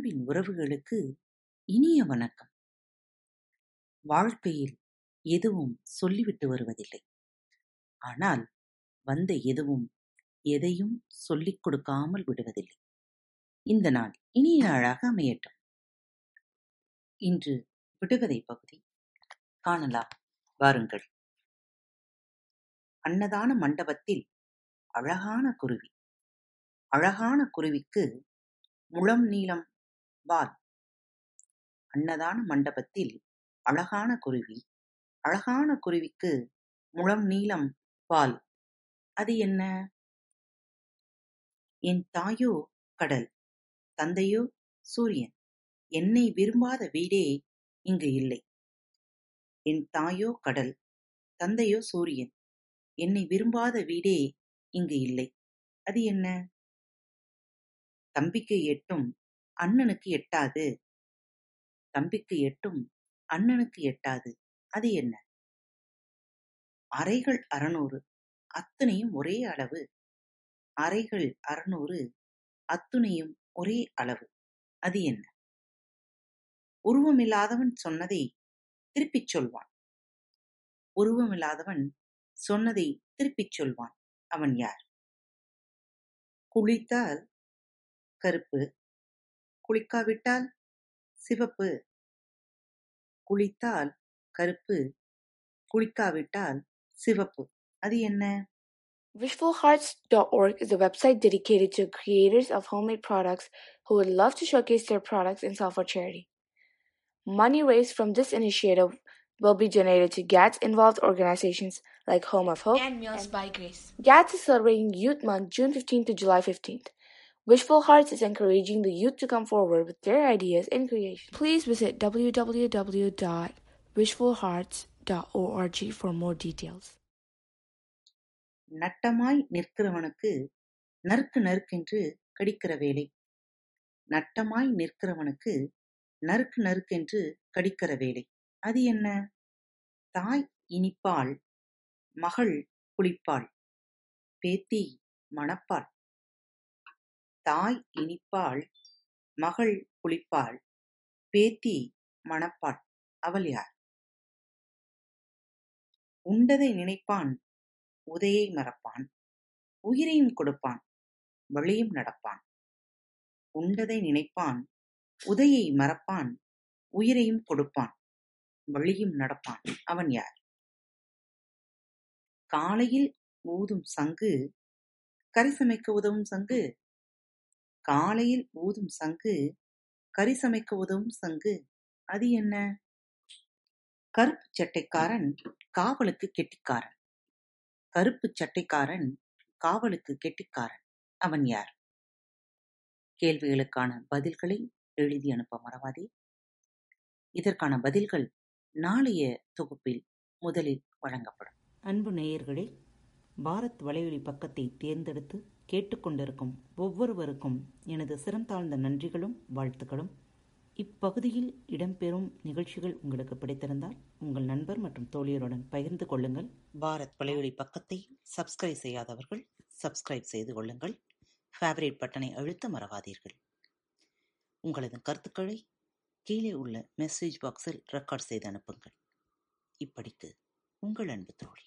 அன்பின் உறவுகளுக்கு இனிய வணக்கம். வாழ்க்கையில் எதுவும் சொல்லிவிட்டு வருவதில்லை. ஆனால் வந்த எதுவும் எதையும் சொல்லிக் கொடுக்காமல் விடுவதில்லை. இந்த நாள் இனிய நாளாக அமையட்டும். இன்று விடுகதை பகுதி காணலாம் வாருங்கள். அன்னதான மண்டபத்தில் அழகான குருவி. அழகான குருவிக்கு முழம் நீளம் வால் அன்னதான மண்டபத்தில் அழகான குருவி அழகான குருவிக்கு முழம் நீளம் வால் அது என்ன? என் தாயோ கடல் தந்தையோ சூரியன். என்னை விரும்பாத வீடே இங்கு இல்லை. என் தாயோ கடல் தந்தையோ சூரியன். என்னை விரும்பாத வீடே இங்கு இல்லை. அது என்ன? தம்பிக்கு எட்டும் அண்ணனுக்கு எட்டாது. தம்பிக்கு எட்டும் அண்ணனுக்கு எட்டாது. அது என்ன? அறைகள் அறநூறு. அத்தனையும் ஒரே அளவு. அறைகள் அறநூறு அத்துணையும் ஒரே அளவு. அது என்ன? உருவமில்லாதவன் சொன்னதை திருப்பிச் சொல்வான். உருவமில்லாதவன் சொன்னதை திருப்பிச் சொல்வான். அவன் யார்? குளித்தால் கருப்பு குளிக்காவிட்டால் சிவப்பு குளித்தால் கருப்பு குளிக்காவிட்டால் சிவப்பு அது என்ன Wishfulhearts.org is a website dedicated to creators of homemade products who would love to showcase their products and sell for charity. Money raised from this initiative will be donated to GATS involved organizations like Home of Hope and Meals by Grace. GATS is celebrating Youth Month June 15th to July 15th. Wishful Hearts is encouraging the youth to come forward with their ideas and creations. Please visit www.wishfulhearts.org for more details. நட்டமாய் நிற்கிறவனுக்கு நறுக்கு நறுக்கென்று கடிக்கிற வேலை நட்டமாய் நிற்கிறவனுக்கு நறுக்கு நறுக்கென்று கடிக்கிற வேலை அது என்ன தாய் இனிப்பாள் மகள் புளிப்பாள் பேத்தி மணப்பாள் தாய் இனிப்பாள் மகள் புளிப்பாள் பேத்தி மணப்பாள் அவள் யார்? உண்டதை நினைப்பான் உதையை மறப்பான் உயிரையும் கொடுப்பான் வழியும் நடப்பான். உண்டதை நினைப்பான் உதையை மறப்பான் உயிரையும் கொடுப்பான் வழியும் நடப்பான் அவன் யார்? காலையில் ஊதும் சங்கு கறி சமைக்க உதவும் சங்கு காலையில் ஊதும் சங்கு கறி சமைக்க உதவும் சங்கு அது என்ன? கருப்பு சட்டைக்காரன் காவலுக்கு கெட்டிக்காரன். கருப்பு சட்டைக்காரன் காவலுக்கு கெட்டிக்காரன். அவன் யார்? கேள்விகளுக்கான பதில்களை எழுதி அனுப்ப மறவாதே. இதற்கான பதில்கள் நாளைய தொகுப்பில் முதலில் வழங்கப்படும். அன்பு நேயர்களே பாரத் வலையொலி பக்கத்தை தேர்ந்தெடுத்து கேட்டுக்கொண்டிருக்கும் ஒவ்வொருவருக்கும் எனது சிறந்தாழ்ந்த நன்றிகளும் வாழ்த்துக்களும். இப்பகுதியில் இடம்பெறும் நிகழ்ச்சிகள் உங்களுக்கு பிடித்திருந்தால் உங்கள் நண்பர் மற்றும் தோழியருடன் பகிர்ந்து கொள்ளுங்கள். பாரத் வலையொலி பக்கத்தை சப்ஸ்கிரைப் செய்யாதவர்கள் சப்ஸ்கிரைப் செய்து கொள்ளுங்கள். ஃபேவரேட் பட்டனை அழுத்த மறவாதீர்கள். உங்களது கருத்துக்களை கீழே உள்ள மெசேஜ் பாக்ஸில் ரெக்கார்ட் செய்து அனுப்புங்கள். இப்படிக்கு உங்கள் அன்பு தோழி.